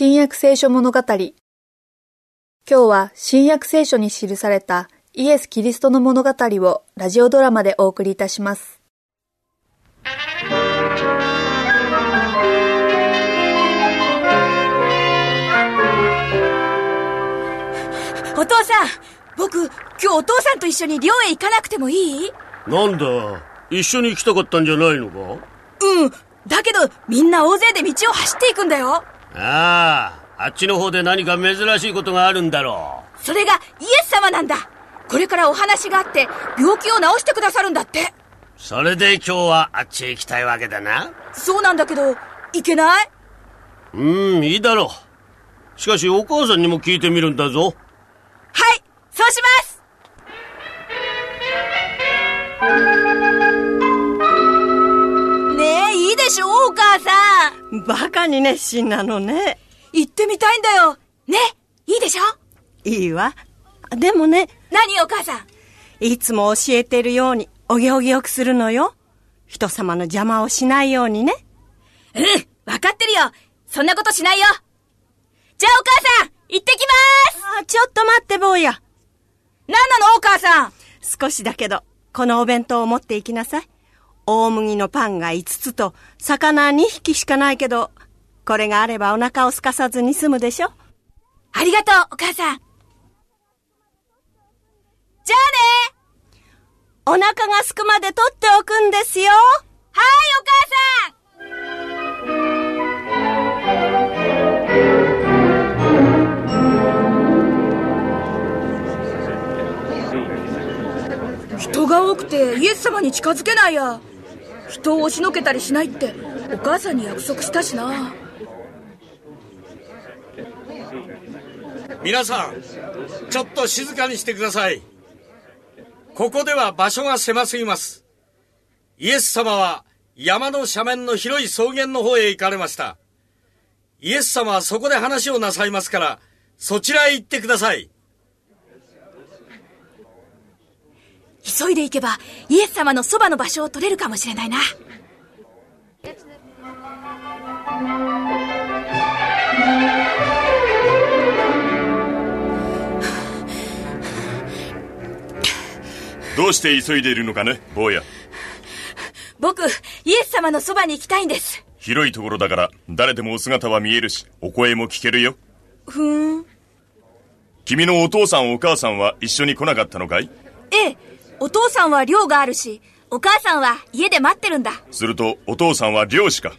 新約聖書物語。今日は新約聖書に記されたイエス・キリストの物語をラジオドラマでお送りいたします。お父さん僕、今日お父さんと一緒に寮へ行かなくてもいい？なんだ一緒に行きたかったんじゃないのか？うんだけどみんな大勢で道を走っていくんだよああ、あっちの方で何か珍しいことがあるんだろう。それがイエス様なんだ。これからお話があって、病気を治してくださるんだって。それで今日はあっちへ行きたいわけだな。そうなんだけど、行けない？うん、いいだろう。しかしお母さんにも聞いてみるんだぞ。バカに熱心なのね。行ってみたいんだよ。ね、いいでしょ？いいわ。でもね。何お母さん？いつも教えてるように、お行儀よくするのよ。人様の邪魔をしないようにね。うん、わかってるよ。そんなことしないよ。じゃあお母さん、行ってきまーすあ、ちょっと待って坊や。何なのお母さん？少しだけど、このお弁当を持って行きなさい。大麦のパンが5つと、魚2匹しかないけど、これがあればお腹を空かさずに済むでしょ？ありがとう、お母さん。じゃあね。お腹がすくまで取っておくんですよ。はい、お母さん。人が多くてイエス様に近づけないや人を押しのけたりしないってお母さんに約束したしな。皆さんちょっと静かにしてください。ここでは場所が狭すぎます。イエス様は山の斜面の広い草原の方へ行かれました。イエス様はそこで話をなさいますからそちらへ行ってください。急いで行けばイエス様のそばの場所を取れるかもしれないな。どうして急いでいるのかね坊や。僕イエス様のそばに行きたいんです。広いところだから誰でもお姿は見えるしお声も聞けるよ。ふーん。君のお父さんお母さんは一緒に来なかったのかい？ええお父さんは寮があるしお母さんは家で待ってるんだ。するとお父さんは漁師か。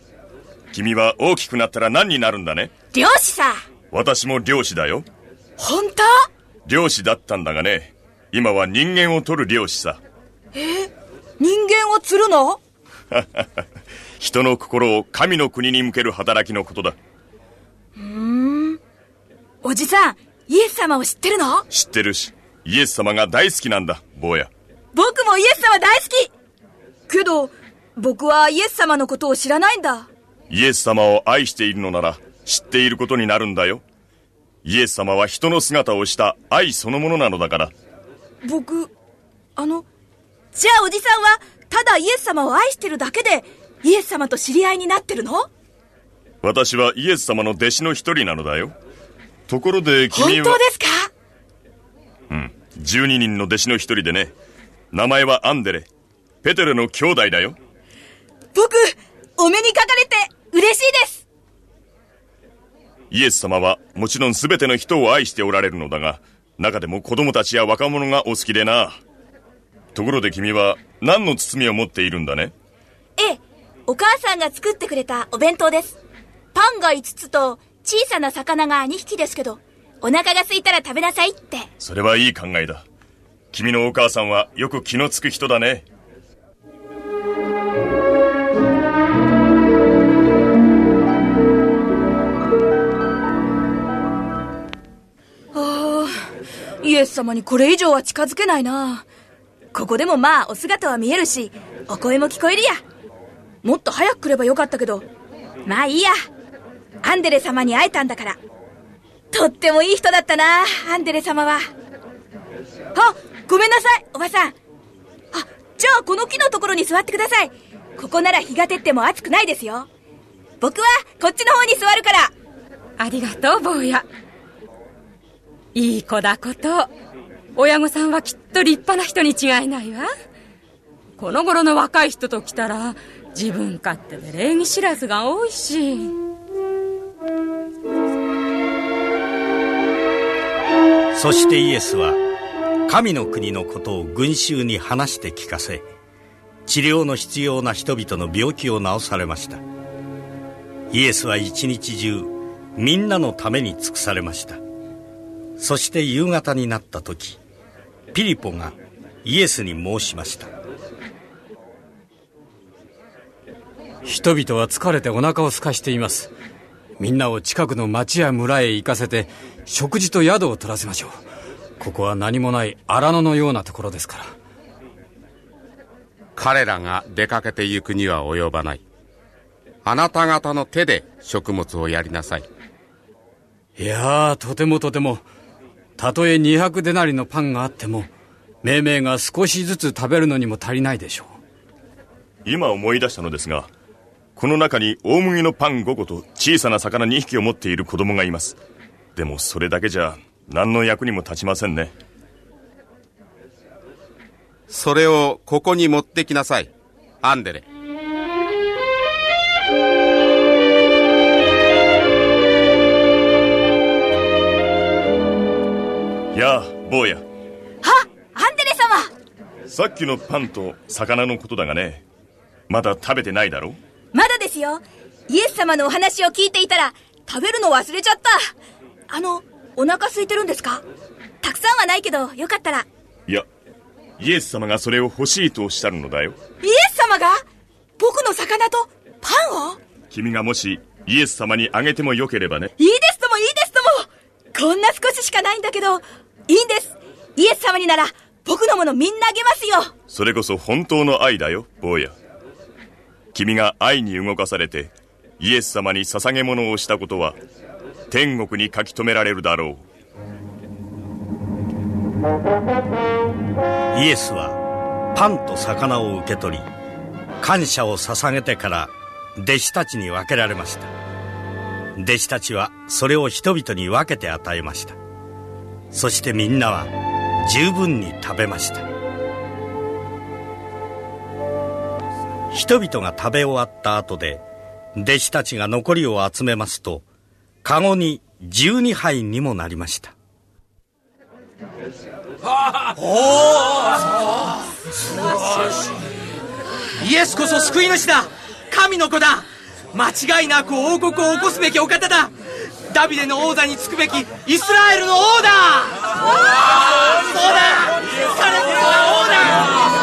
君は大きくなったら何になるんだね？漁師さ。私も漁師だよ。本当？漁師だったんだがね。今は人間を取る漁師さ。え？人間を釣るの？人の心を神の国に向ける働きのことだ。ふん。おじさん、イエス様を知ってるの？知ってるし、イエス様が大好きなんだ、坊や。僕もイエス様大好きけど、僕はイエス様のことを知らないんだ。イエス様を愛しているのなら、知っていることになるんだよ。イエス様は人の姿をした愛そのものなのだから。僕、あの、じゃあおじさんは、ただイエス様を愛してるだけで、イエス様と知り合いになってるの？私はイエス様の弟子の一人なのだよ。ところで君は。本当ですか？うん。12人の弟子の一人でね。名前はアンデレ。ペテレの兄弟だよ。僕、お目にかかれて嬉しいですイエス様はもちろん全ての人を愛しておられるのだが、中でも子供たちや若者がお好きでな。ところで君は何の包みを持っているんだね？ええ、お母さんが作ってくれたお弁当です。パンが5つと小さな魚が2匹ですけど、お腹が空いたら食べなさいって。それはいい考えだ。君のお母さんはよく気のつく人だねあ。イエス様にこれ以上は近づけないな。ここでもまあお姿は見えるし、お声も聞こえるや。もっと早く来ればよかったけど、まあいいや。アンデレ様に会えたんだから。とってもいい人だったな、アンデレ様は。あ、ごめんなさい、おばさん。あ、じゃあこの木のところに座ってください。ここなら日が照っても暑くないですよ。僕はこっちの方に座るから。ありがとう坊やいい子だこと親御さんはきっと立派な人に違いないわこの頃の若い人と来たら自分勝手で礼儀知らずが多いしそしてイエスは神の国のことを群衆に話して聞かせ治療の必要な人々の病気を治されました。イエスは一日中みんなのために尽くされました。そして夕方になった時ピリポがイエスに申しました。人々は疲れてお腹を空かしています。みんなを近くの町や村へ行かせて食事と宿を取らせましょう。ここは何もない荒野のようなところですから。彼らが出かけて行くには及ばない。あなた方の手で食物をやりなさい。いやーとてもとても。たとえ200デナリのパンがあっても命名が少しずつ食べるのにも足りないでしょう。今思い出したのですがこの中に大麦のパン5個と小さな魚2匹を持っている子供がいます。でもそれだけじゃ何の役にも立ちませんね。それをここに持ってきなさい。アンデレ。やあ坊や。はアンデレ様。さっきのパンと魚のことだがね。まだ食べてないだろ？まだですよ。イエス様のお話を聞いていたら食べるの忘れちゃった。あのお腹空いてるんですか？たくさんはないけどよかったら。いやイエス様がそれを欲しいとおっしゃるのだよ。イエス様が？僕の魚と？パンを？君がもしイエス様にあげてもよければね。いいですともいいですとも。こんな少ししかないんだけどいいんです。イエス様になら僕のものみんなあげますよ。それこそ本当の愛だよ坊や。君が愛に動かされてイエス様に捧げ物をしたことは天国に書き留められるだろう。イエスはパンと魚を受け取り感謝を捧げてから弟子たちに分けられました。弟子たちはそれを人々に分けて与えました。そしてみんなは十分に食べました。人々が食べ終わった後で弟子たちが残りを集めますとカゴに12杯にもなりました。おお素晴らしい。イエスこそ救い主だ。神の子だ。間違いなく王国を起こすべきお方だ。ダビデの王座につくべきイスラエルの王だ。そうだ。彼こそ王だ。